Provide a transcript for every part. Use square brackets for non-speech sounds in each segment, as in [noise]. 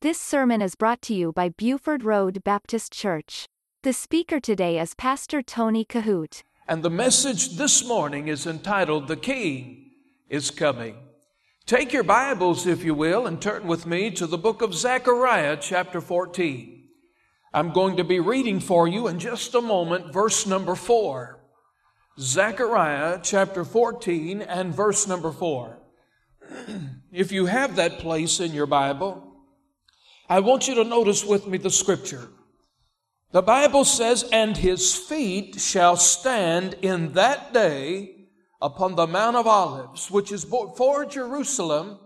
This sermon is brought to you by Buford Road Baptist Church. The speaker today is Pastor Tony Kohout. And the message this morning is entitled, The King is Coming. Take your Bibles, if you will, and turn with me to the book of Zechariah, chapter 14. I'm going to be reading for you in just a moment, verse number 4. Zechariah, chapter 14, and verse number 4. [clears throat] if you have that place in your Bible, I want you to notice with me the scripture. The Bible says, And his feet shall stand in that day upon the Mount of Olives, which is before Jerusalem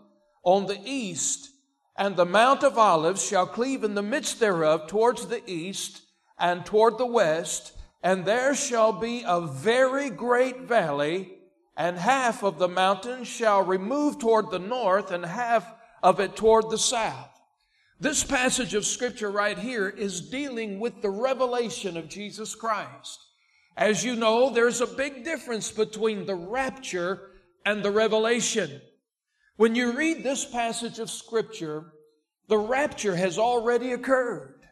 on the east, and the Mount of Olives shall cleave in the midst thereof towards the east and toward the west, and there shall be a very great valley, and half of the mountain shall remove toward the north, and half of it toward the south. This passage of scripture right here is dealing with the revelation of Jesus Christ. As you know, there's a big difference between the rapture and the revelation. When you read this passage of scripture, the rapture has already occurred.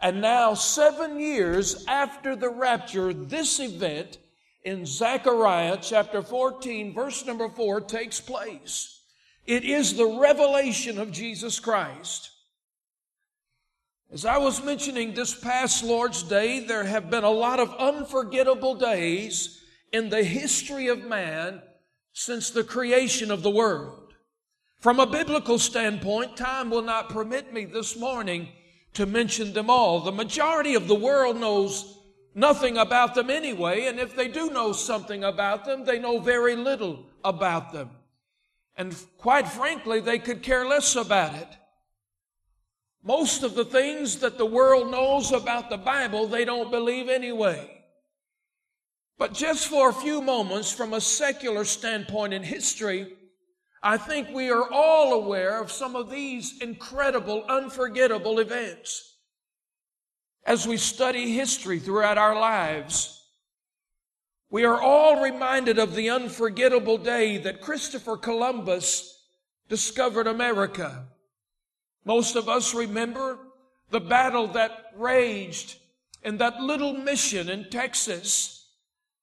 And now, seven years after the rapture, this event in Zechariah chapter 14, verse number 4, takes place. It is the revelation of Jesus Christ. As I was mentioning this past Lord's Day, there have been a lot of unforgettable days in the history of man since the creation of the world. From a biblical standpoint, time will not permit me this morning to mention them all. The majority of the world knows nothing about them anyway, and if they do know something about them, they know very little about them. And quite frankly, they could care less about it. Most of the things that the world knows about the Bible, they don't believe anyway. But just for a few moments, from a secular standpoint in history, I think we are all aware of some of these incredible, unforgettable events. As we study history throughout our lives, we are all reminded of the unforgettable day that Christopher Columbus discovered America. Most of us remember the battle that raged in that little mission in Texas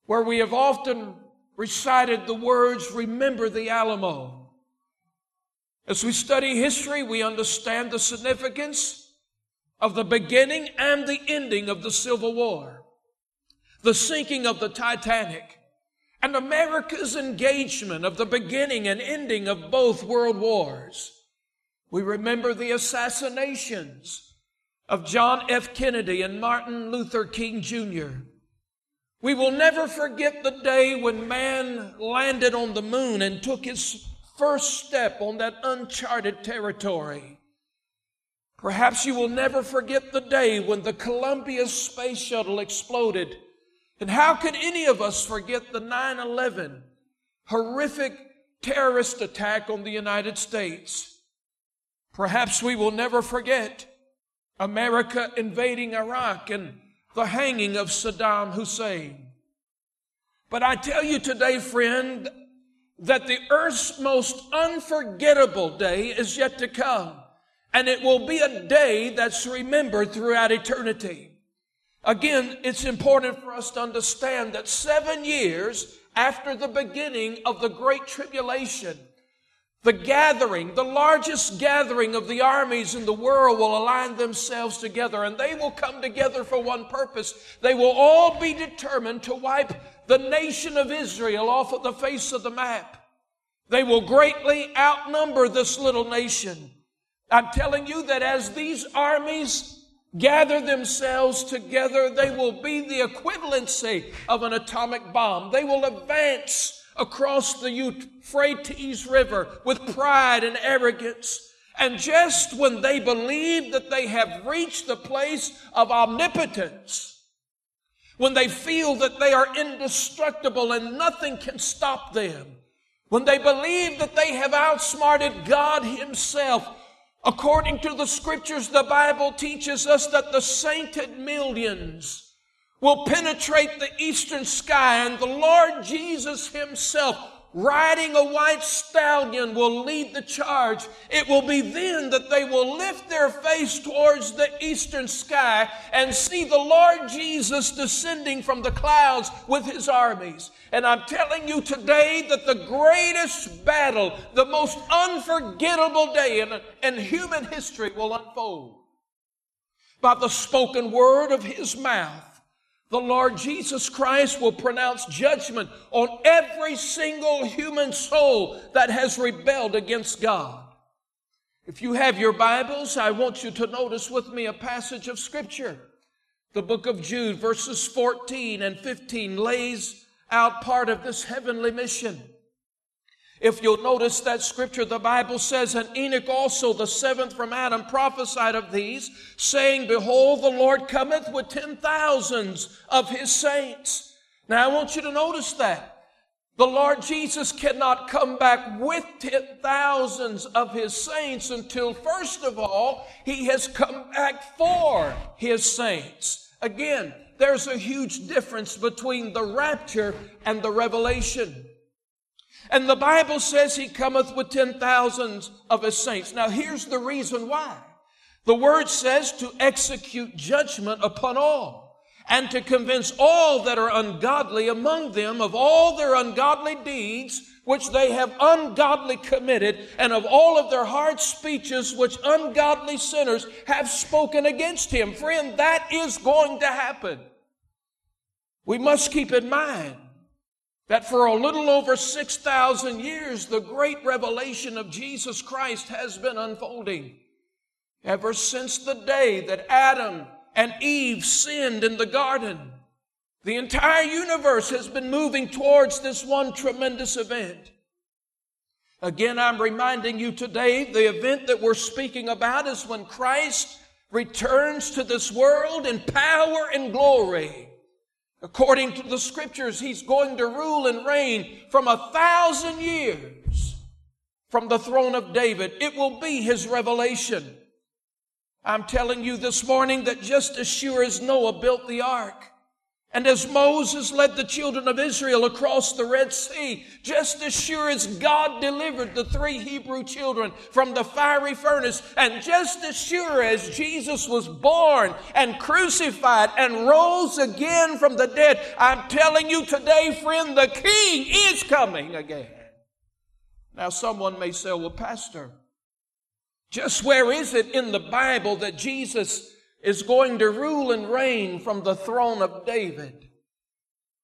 where we have often recited the words, Remember the Alamo. As we study history, we understand the significance of the beginning and the ending of the Civil War, the sinking of the Titanic, and America's engagement of the beginning and ending of both world wars. We remember the assassinations of John F. Kennedy and Martin Luther King Jr. We will never forget the day when man landed on the moon and took his first step on that uncharted territory. Perhaps you will never forget the day when the Columbia space shuttle exploded. And how could any of us forget the 9 11 horrific terrorist attack on the United States? Perhaps we will never forget America invading Iraq and the hanging of Saddam Hussein. But I tell you today, friend, that the earth's most unforgettable day is yet to come. And it will be a day that's remembered throughout eternity. Again, it's important for us to understand that seven years after the beginning of the Great Tribulation, the gathering, the largest gathering of the armies in the world will align themselves together and they will come together for one purpose. They will all be determined to wipe the nation of Israel off of the face of the map. They will greatly outnumber this little nation. I'm telling you that as these armies gather themselves together, they will be the equivalency of an atomic bomb. They will advance across the Euphrates River with pride and arrogance. And just when they believe that they have reached the place of omnipotence, when they feel that they are indestructible and nothing can stop them, when they believe that they have outsmarted God Himself, according to the scriptures, the Bible teaches us that the sainted millions will penetrate the eastern sky and the Lord Jesus himself riding a white stallion will lead the charge. It will be then that they will lift their face towards the eastern sky and see the Lord Jesus descending from the clouds with his armies. And I'm telling you today that the greatest battle, the most unforgettable day in, in human history will unfold by the spoken word of his mouth the Lord Jesus Christ will pronounce judgment on every single human soul that has rebelled against God. If you have your Bibles, I want you to notice with me a passage of Scripture. The book of Jude, verses 14 and 15, lays out part of this heavenly mission. If you'll notice that scripture, the Bible says, And Enoch also, the seventh from Adam, prophesied of these, saying, Behold, the Lord cometh with ten thousands of his saints. Now I want you to notice that. The Lord Jesus cannot come back with ten thousands of his saints until, first of all, he has come back for his saints. Again, there's a huge difference between the rapture and the revelation. And the Bible says he cometh with ten thousands of his saints. Now here's the reason why. The word says to execute judgment upon all and to convince all that are ungodly among them of all their ungodly deeds which they have ungodly committed and of all of their hard speeches which ungodly sinners have spoken against him. Friend, that is going to happen. We must keep in mind that for a little over 6,000 years, the great revelation of Jesus Christ has been unfolding. Ever since the day that Adam and Eve sinned in the garden, the entire universe has been moving towards this one tremendous event. Again, I'm reminding you today the event that we're speaking about is when Christ returns to this world in power and glory. According to the scriptures, he's going to rule and reign from a thousand years from the throne of David. It will be his revelation. I'm telling you this morning that just as sure as Noah built the ark, and as Moses led the children of Israel across the Red Sea, just as sure as God delivered the three Hebrew children from the fiery furnace, and just as sure as Jesus was born and crucified and rose again from the dead, I'm telling you today, friend, the King is coming again. Now, someone may say, well, Pastor, just where is it in the Bible that Jesus is going to rule and reign from the throne of David.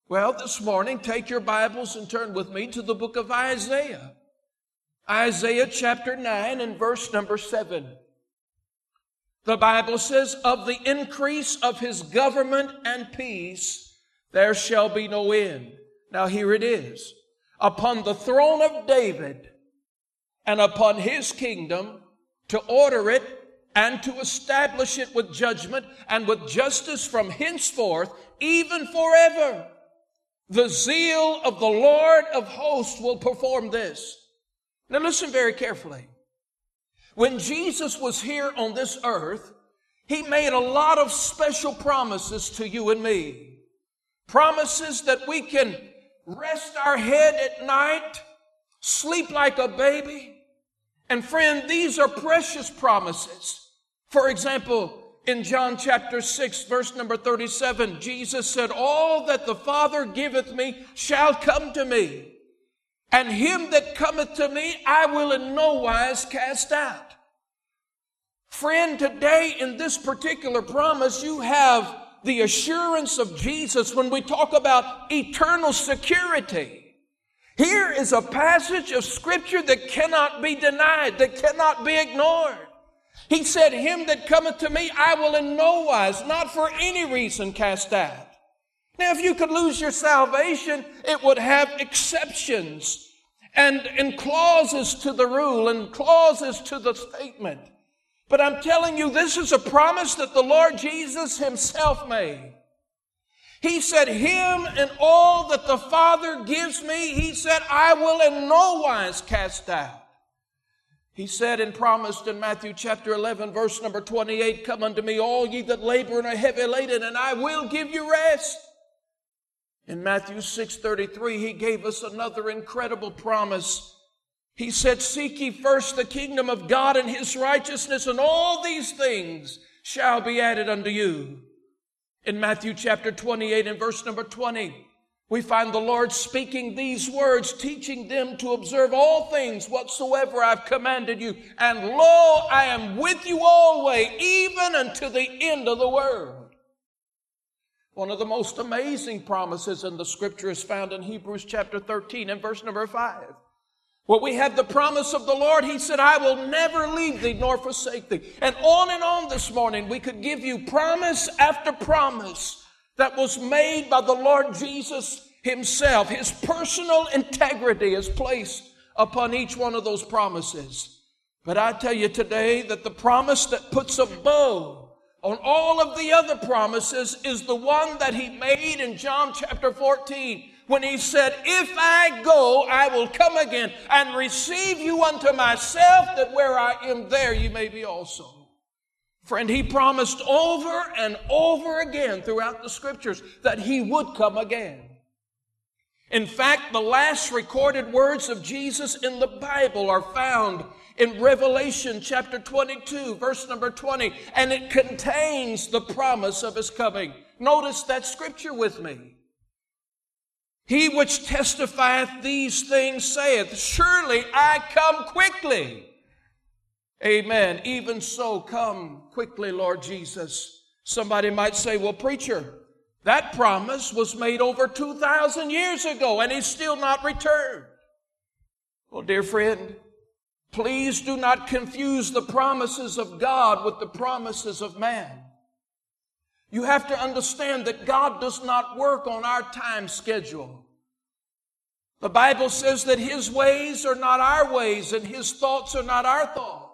Well, this morning, take your Bibles and turn with me to the book of Isaiah. Isaiah chapter 9 and verse number 7. The Bible says, Of the increase of his government and peace, there shall be no end. Now here it is. Upon the throne of David and upon his kingdom to order it and to establish it with judgment and with justice from henceforth, even forever. The zeal of the Lord of hosts will perform this. Now listen very carefully. When Jesus was here on this earth, he made a lot of special promises to you and me. Promises that we can rest our head at night, sleep like a baby. And friend, these are precious promises. For example, in John chapter 6, verse number 37, Jesus said, All that the Father giveth me shall come to me, and him that cometh to me I will in no wise cast out. Friend, today in this particular promise, you have the assurance of Jesus when we talk about eternal security. Here is a passage of scripture that cannot be denied, that cannot be ignored. He said, Him that cometh to me, I will in no wise, not for any reason, cast out. Now, if you could lose your salvation, it would have exceptions and, and clauses to the rule and clauses to the statement. But I'm telling you, this is a promise that the Lord Jesus Himself made. He said, Him and all that the Father gives me, He said, I will in no wise cast out. He said and promised in Matthew chapter 11, verse number 28, Come unto me, all ye that labor and are heavy laden, and I will give you rest. In Matthew 6:33 he gave us another incredible promise. He said, "Seek ye first the kingdom of God and his righteousness, and all these things shall be added unto you." In Matthew chapter 28 and verse number 20, we find the Lord speaking these words, teaching them to observe all things whatsoever I've commanded you. And lo, I am with you always, even unto the end of the world. One of the most amazing promises in the scripture is found in Hebrews chapter 13 and verse number 5. Well, we have the promise of the Lord. He said, I will never leave thee nor forsake thee. And on and on this morning, we could give you promise after promise that was made by the Lord Jesus himself. His personal integrity is placed upon each one of those promises. But I tell you today that the promise that puts a bow on all of the other promises is the one that he made in John chapter 14 when he said, If I go, I will come again and receive you unto myself, that where I am, there you may be also. Friend, he promised over and over again throughout the scriptures that he would come again. In fact, the last recorded words of Jesus in the Bible are found in Revelation chapter 22, verse number 20, and it contains the promise of his coming. Notice that scripture with me. He which testifieth these things saith, Surely I come quickly. Amen. Even so, come quickly, Lord Jesus. Somebody might say, Well, preacher, that promise was made over 2,000 years ago and he's still not returned. Well, dear friend, Please do not confuse the promises of God with the promises of man. You have to understand that God does not work on our time schedule. The Bible says that His ways are not our ways and His thoughts are not our thoughts.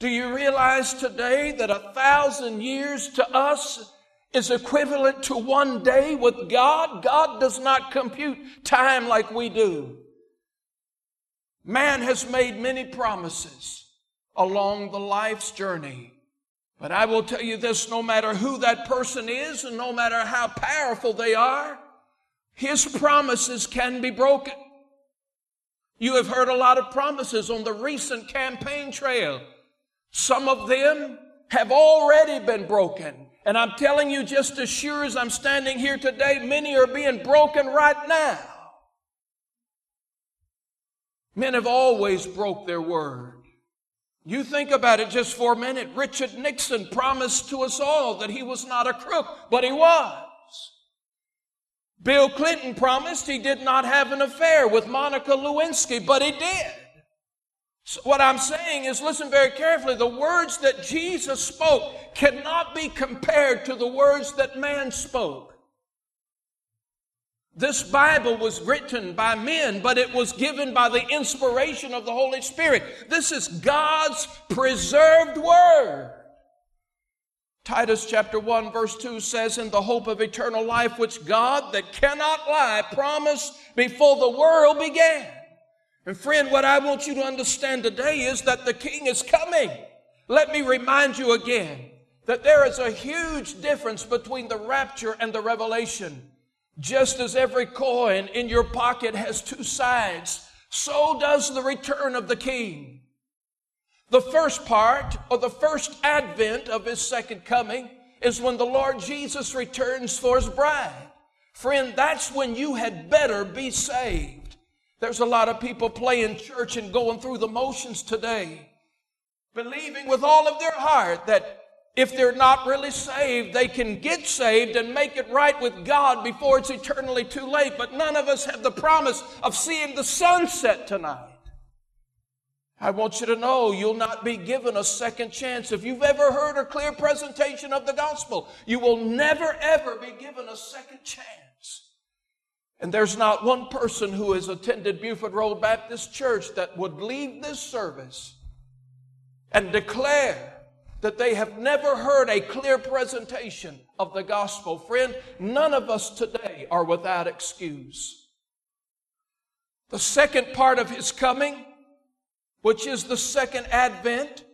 Do you realize today that a thousand years to us is equivalent to one day with God? God does not compute time like we do. Man has made many promises along the life's journey. But I will tell you this, no matter who that person is and no matter how powerful they are, his promises can be broken. You have heard a lot of promises on the recent campaign trail. Some of them have already been broken. And I'm telling you, just as sure as I'm standing here today, many are being broken right now. Men have always broke their word. You think about it just for a minute. Richard Nixon promised to us all that he was not a crook, but he was. Bill Clinton promised he did not have an affair with Monica Lewinsky, but he did. So what I'm saying is, listen very carefully. The words that Jesus spoke cannot be compared to the words that man spoke. This Bible was written by men, but it was given by the inspiration of the Holy Spirit. This is God's preserved word. Titus chapter 1 verse 2 says, In the hope of eternal life, which God that cannot lie promised before the world began. And friend, what I want you to understand today is that the King is coming. Let me remind you again that there is a huge difference between the rapture and the revelation. Just as every coin in your pocket has two sides, so does the return of the king. The first part, or the first advent of his second coming, is when the Lord Jesus returns for his bride. Friend, that's when you had better be saved. There's a lot of people playing church and going through the motions today, believing with all of their heart that if they're not really saved, they can get saved and make it right with God before it's eternally too late. But none of us have the promise of seeing the sunset tonight. I want you to know you'll not be given a second chance. If you've ever heard a clear presentation of the gospel, you will never ever be given a second chance. And there's not one person who has attended Buford Road Baptist Church that would leave this service and declare that they have never heard a clear presentation of the gospel. Friend, none of us today are without excuse. The second part of his coming, which is the second advent,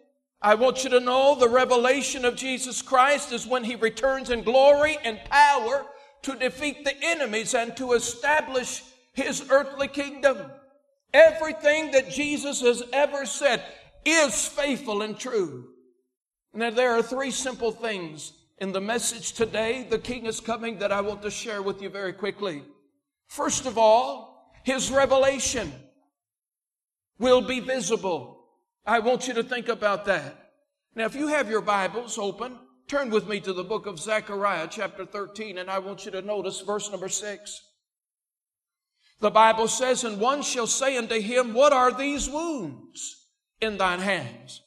I want you to know the revelation of Jesus Christ is when he returns in glory and power to defeat the enemies and to establish his earthly kingdom. Everything that Jesus has ever said is faithful and true. Now, there are three simple things in the message today, The King is Coming, that I want to share with you very quickly. First of all, his revelation will be visible. I want you to think about that. Now, if you have your Bibles open, turn with me to the book of Zechariah, chapter 13, and I want you to notice verse number 6. The Bible says, And one shall say unto him, What are these wounds in thine hands?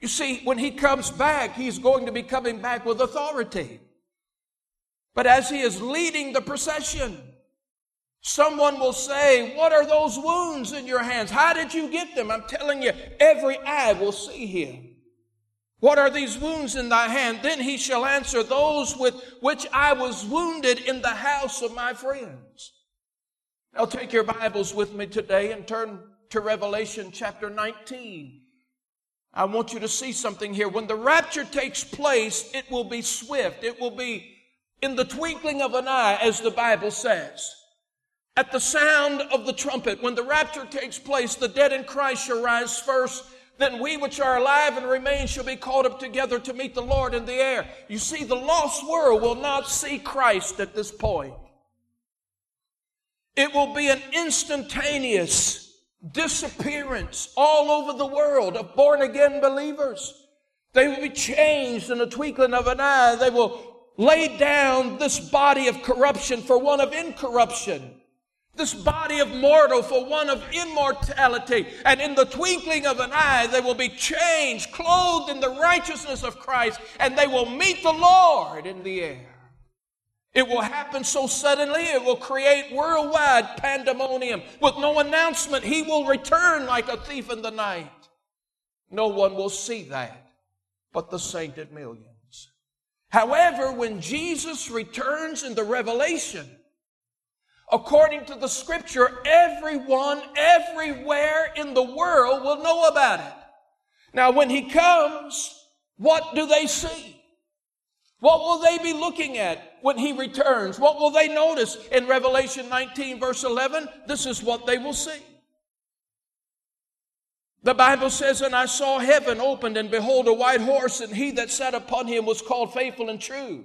You see, when he comes back, he's going to be coming back with authority. But as he is leading the procession, someone will say, What are those wounds in your hands? How did you get them? I'm telling you, every eye will see him. What are these wounds in thy hand? Then he shall answer, Those with which I was wounded in the house of my friends. Now take your Bibles with me today and turn to Revelation chapter 19. I want you to see something here. When the rapture takes place, it will be swift. It will be in the twinkling of an eye, as the Bible says. At the sound of the trumpet, when the rapture takes place, the dead in Christ shall rise first. Then we which are alive and remain shall be caught up together to meet the Lord in the air. You see, the lost world will not see Christ at this point. It will be an instantaneous disappearance all over the world of born again believers. They will be changed in a twinkling of an eye. They will lay down this body of corruption for one of incorruption. This body of mortal for one of immortality. And in the twinkling of an eye, they will be changed, clothed in the righteousness of Christ, and they will meet the Lord in the air. It will happen so suddenly, it will create worldwide pandemonium. With no announcement, he will return like a thief in the night. No one will see that but the sainted millions. However, when Jesus returns in the revelation, according to the scripture, everyone, everywhere in the world will know about it. Now, when he comes, what do they see? What will they be looking at when he returns? What will they notice in Revelation 19, verse 11? This is what they will see. The Bible says, And I saw heaven opened, and behold, a white horse, and he that sat upon him was called faithful and true.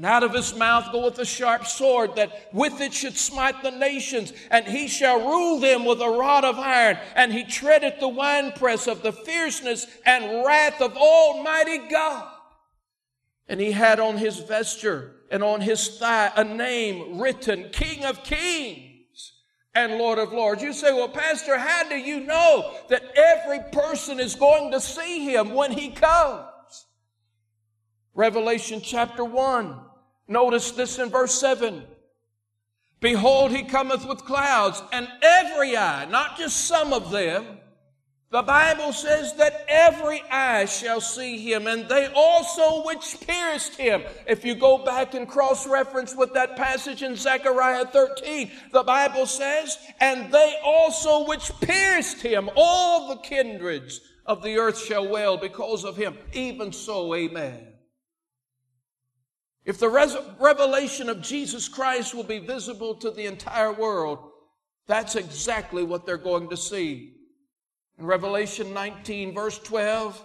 And out of his mouth goeth a sharp sword, that with it should smite the nations, and he shall rule them with a rod of iron, and he treadeth the winepress of the fierceness and wrath of Almighty God. And he had on his vesture and on his thigh a name written, King of Kings and Lord of Lords. You say, well, Pastor, how do you know that every person is going to see him when he comes? Revelation chapter 1. Notice this in verse 7. Behold, he cometh with clouds, and every eye, not just some of them, the Bible says that every eye shall see him, and they also which pierced him. If you go back and cross reference with that passage in Zechariah 13, the Bible says, and they also which pierced him, all the kindreds of the earth shall wail because of him. Even so, amen. If the res- revelation of Jesus Christ will be visible to the entire world, that's exactly what they're going to see. In Revelation 19, verse 12,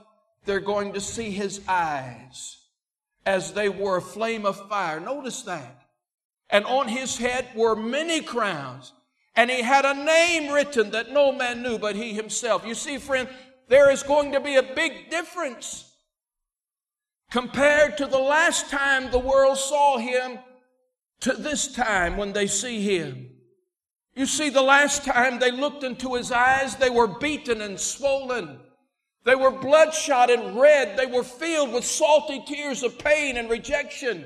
they're going to see his eyes as they were a flame of fire. Notice that. And on his head were many crowns, and he had a name written that no man knew but he himself. You see, friend, there is going to be a big difference compared to the last time the world saw him to this time when they see him. You see, the last time they looked into his eyes, they were beaten and swollen. They were bloodshot and red. They were filled with salty tears of pain and rejection.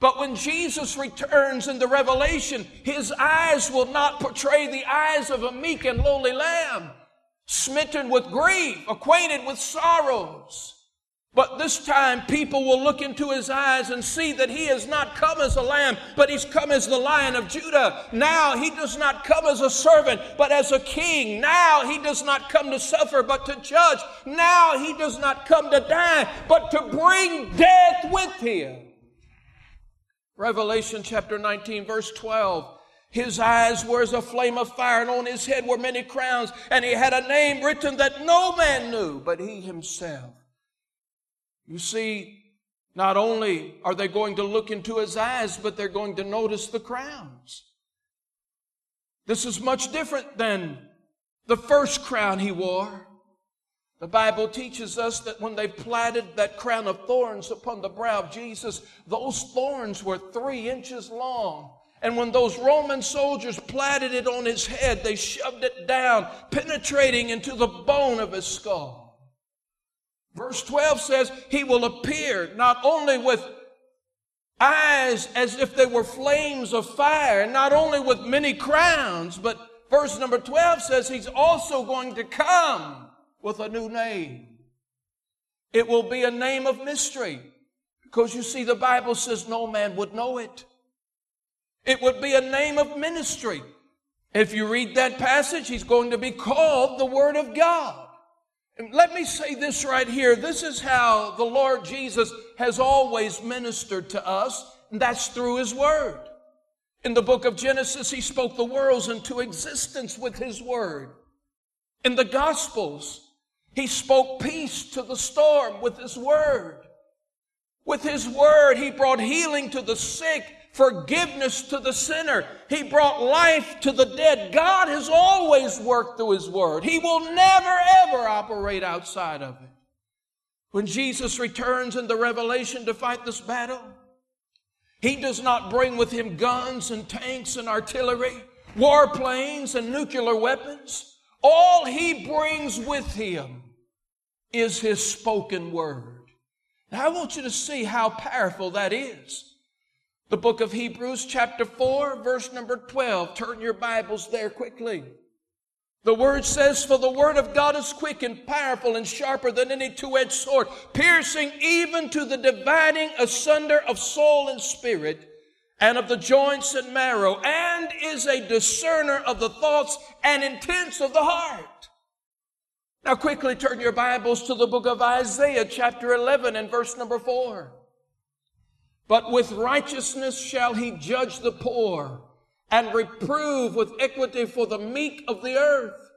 But when Jesus returns in the revelation, his eyes will not portray the eyes of a meek and lowly lamb, smitten with grief, acquainted with sorrows. But this time people will look into his eyes and see that he has not come as a lamb, but he's come as the lion of Judah. Now he does not come as a servant, but as a king. Now he does not come to suffer, but to judge. Now he does not come to die, but to bring death with him. Revelation chapter 19, verse 12. His eyes were as a flame of fire, and on his head were many crowns, and he had a name written that no man knew but he himself. You see, not only are they going to look into his eyes, but they're going to notice the crowns. This is much different than the first crown he wore. The Bible teaches us that when they platted that crown of thorns upon the brow of Jesus, those thorns were three inches long. And when those Roman soldiers platted it on his head, they shoved it down, penetrating into the bone of his skull. Verse 12 says, He will appear not only with eyes as if they were flames of fire, and not only with many crowns, but verse number 12 says He's also going to come with a new name. It will be a name of mystery, because you see, the Bible says no man would know it. It would be a name of ministry. If you read that passage, he's going to be called the Word of God. Let me say this right here. This is how the Lord Jesus has always ministered to us, and that's through His Word. In the book of Genesis, He spoke the worlds into existence with His Word. In the Gospels, He spoke peace to the storm with His Word. With His Word, He brought healing to the sick forgiveness to the sinner. He brought life to the dead. God has always worked through His Word. He will never, ever operate outside of it. When Jesus returns in the revelation to fight this battle, He does not bring with Him guns and tanks and artillery, warplanes and nuclear weapons. All He brings with Him is His spoken Word. Now I want you to see how powerful that is. The book of Hebrews, chapter 4, verse number 12. Turn your Bibles there quickly. The word says, For the word of God is quick and powerful and sharper than any two edged sword, piercing even to the dividing asunder of soul and spirit, and of the joints and marrow, and is a discerner of the thoughts and intents of the heart. Now, quickly turn your Bibles to the book of Isaiah, chapter 11, and verse number 4. But with righteousness shall he judge the poor and reprove with equity for the meek of the earth.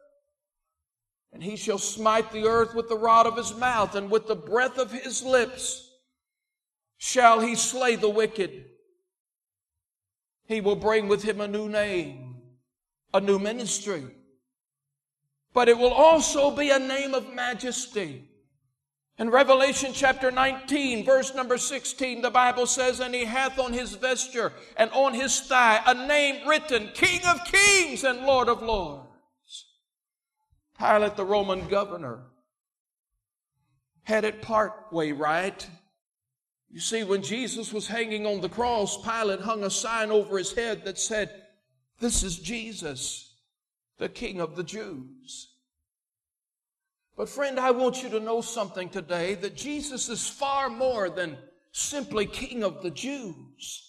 And he shall smite the earth with the rod of his mouth, and with the breath of his lips shall he slay the wicked. He will bring with him a new name, a new ministry. But it will also be a name of majesty. In Revelation chapter 19, verse number 16, the Bible says, And he hath on his vesture and on his thigh a name written, King of kings and Lord of lords. Pilate, the Roman governor, had it part way right. You see, when Jesus was hanging on the cross, Pilate hung a sign over his head that said, This is Jesus, the King of the Jews. But, friend, I want you to know something today that Jesus is far more than simply King of the Jews.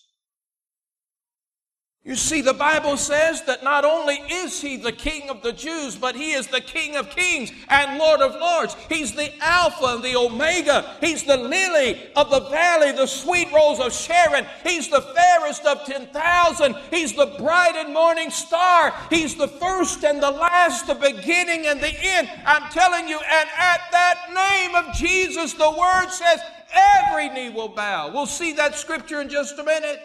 You see, the Bible says that not only is he the King of the Jews, but he is the King of kings and Lord of lords. He's the Alpha and the Omega. He's the lily of the valley, the sweet rose of Sharon. He's the fairest of 10,000. He's the bright and morning star. He's the first and the last, the beginning and the end. I'm telling you, and at that name of Jesus, the word says, every knee will bow. We'll see that scripture in just a minute.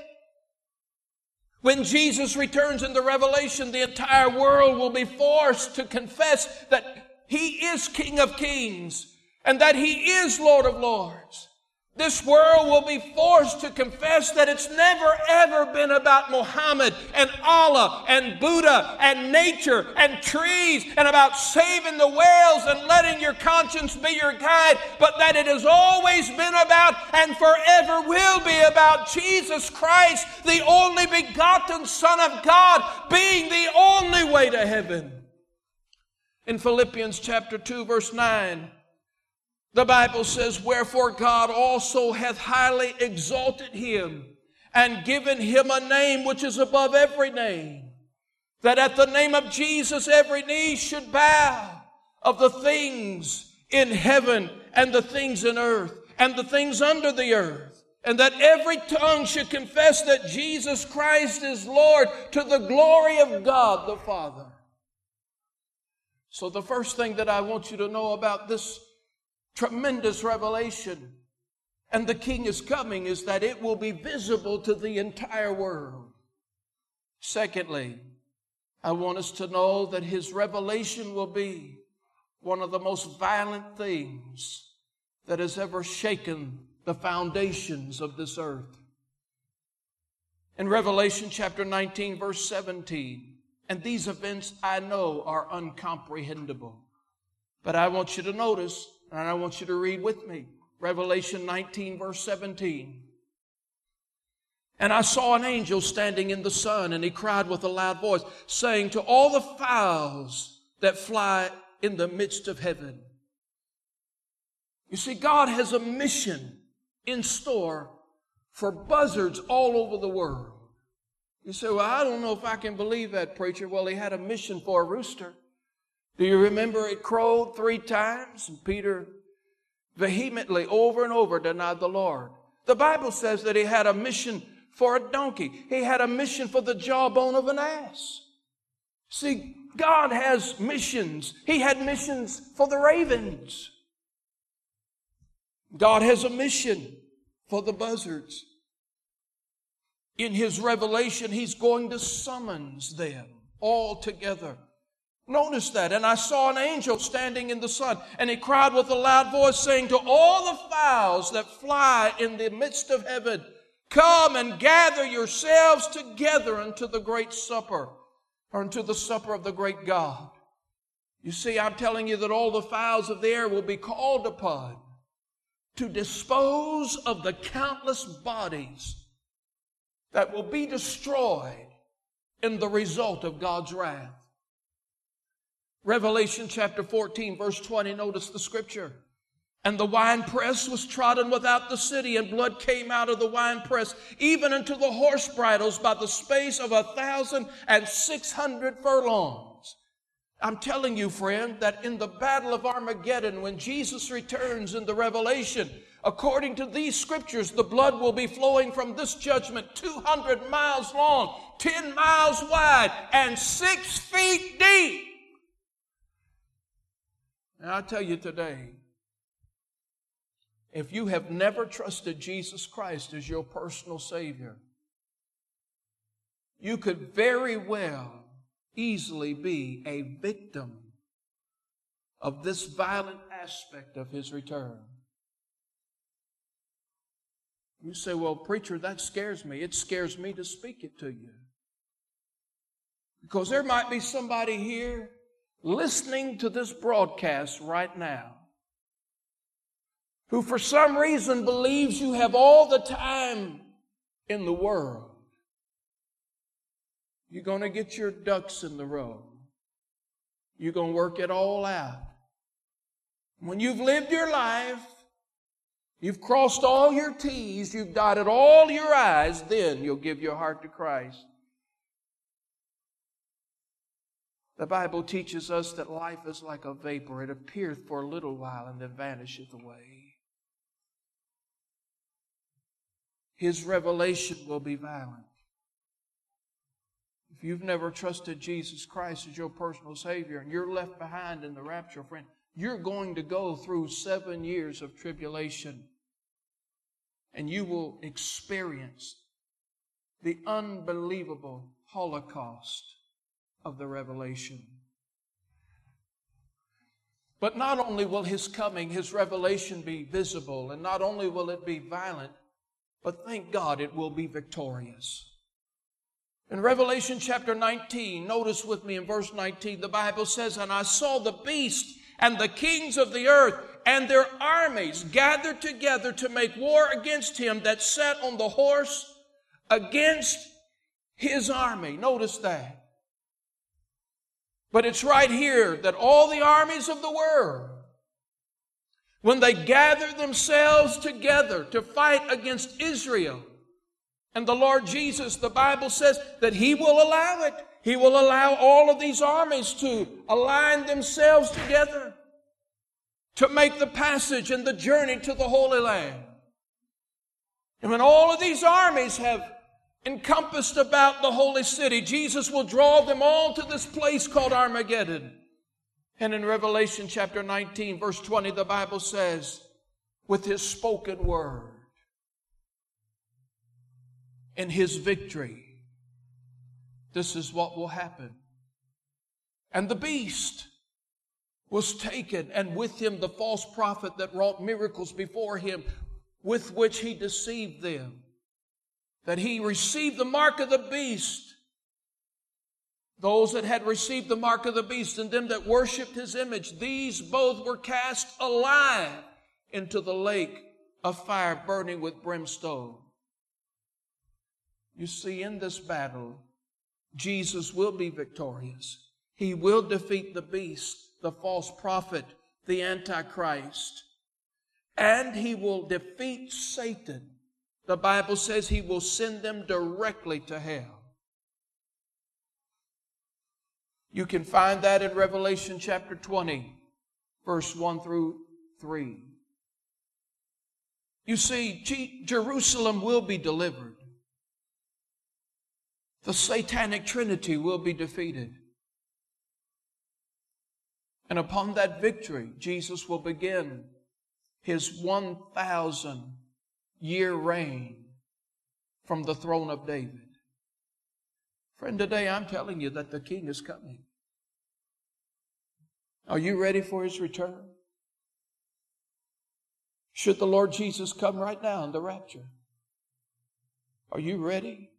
When Jesus returns in the revelation, the entire world will be forced to confess that He is King of kings and that He is Lord of lords. This world will be forced to confess that it's never ever been about Muhammad and Allah and Buddha and nature and trees and about saving the whales and letting your conscience be your guide, but that it has always been about and forever will be about Jesus Christ, the only begotten Son of God, being the only way to heaven. In Philippians chapter 2, verse 9, the Bible says, Wherefore God also hath highly exalted him and given him a name which is above every name, that at the name of Jesus every knee should bow of the things in heaven and the things in earth and the things under the earth, and that every tongue should confess that Jesus Christ is Lord to the glory of God the Father. So the first thing that I want you to know about this tremendous revelation and the king is coming is that it will be visible to the entire world. Secondly, I want us to know that his revelation will be one of the most violent things that has ever shaken the foundations of this earth. In Revelation chapter 19, verse 17, and these events I know are uncomprehendable. But I want you to notice and I want you to read with me Revelation 19, verse 17. And I saw an angel standing in the sun, and he cried with a loud voice, saying to all the fowls that fly in the midst of heaven. You see, God has a mission in store for buzzards all over the world. You say, Well, I don't know if I can believe that, preacher. Well, he had a mission for a rooster. Do you remember it crowed three times and Peter vehemently over and over denied the Lord? The Bible says that he had a mission for a donkey. He had a mission for the jawbone of an ass. See, God has missions. He had missions for the ravens. God has a mission for the buzzards. In his revelation, he's going to summons them all together. Notice that. And I saw an angel standing in the sun, and he cried with a loud voice, saying to all the fowls that fly in the midst of heaven, Come and gather yourselves together unto the great supper, or unto the supper of the great God. You see, I'm telling you that all the fowls of the air will be called upon to dispose of the countless bodies that will be destroyed in the result of God's wrath. Revelation chapter 14, verse 20, notice the scripture. And the winepress was trodden without the city, and blood came out of the winepress, even unto the horse bridles by the space of a thousand and six hundred furlongs. I'm telling you, friend, that in the battle of Armageddon, when Jesus returns in the Revelation, according to these scriptures, the blood will be flowing from this judgment 200 miles long, 10 miles wide, and six feet deep. And I tell you today, if you have never trusted Jesus Christ as your personal Savior, you could very well easily be a victim of this violent aspect of His return. You say, well, preacher, that scares me. It scares me to speak it to you. Because there might be somebody here listening to this broadcast right now who for some reason believes you have all the time in the world, you're going to get your ducks in the row. You're going to work it all out. When you've lived your life, you've crossed all your T's, you've dotted all your I's, then you'll give your heart to Christ. The Bible teaches us that life is like a vapor. It appeareth for a little while and then vanisheth away. His revelation will be violent. If you've never trusted Jesus Christ as your personal Savior and you're left behind in the rapture, friend, you're going to go through seven years of tribulation and you will experience the unbelievable Holocaust of the revelation. But not only will his coming, his revelation be visible, and not only will it be violent, but thank God it will be victorious. In Revelation chapter 19, notice with me in verse 19, the Bible says, And I saw the beast and the kings of the earth and their armies gathered together to make war against him that sat on the horse against his army. Notice that. But it's right here that all the armies of the world, when they gather themselves together to fight against Israel, and the Lord Jesus, the Bible says that He will allow it. He will allow all of these armies to align themselves together to make the passage and the journey to the Holy Land. And when all of these armies have encompassed about the holy city, Jesus will draw them all to this place called Armageddon. And in Revelation chapter 19, verse 20, the Bible says, with his spoken word and his victory, this is what will happen. And the beast was taken, and with him the false prophet that wrought miracles before him, with which he deceived them that he received the mark of the beast. Those that had received the mark of the beast and them that worshiped his image, these both were cast alive into the lake of fire burning with brimstone. You see, in this battle, Jesus will be victorious. He will defeat the beast, the false prophet, the Antichrist, and he will defeat Satan the Bible says he will send them directly to hell. You can find that in Revelation chapter 20, verse 1 through 3. You see, Jerusalem will be delivered. The satanic trinity will be defeated. And upon that victory, Jesus will begin his 1,000 year reign from the throne of David. Friend, today I'm telling you that the king is coming. Are you ready for his return? Should the Lord Jesus come right now in the rapture? Are you ready?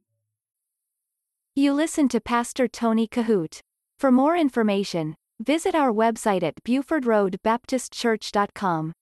You listen to Pastor Tony Kohout. For more information, visit our website at BufordRoadBaptistChurch.com.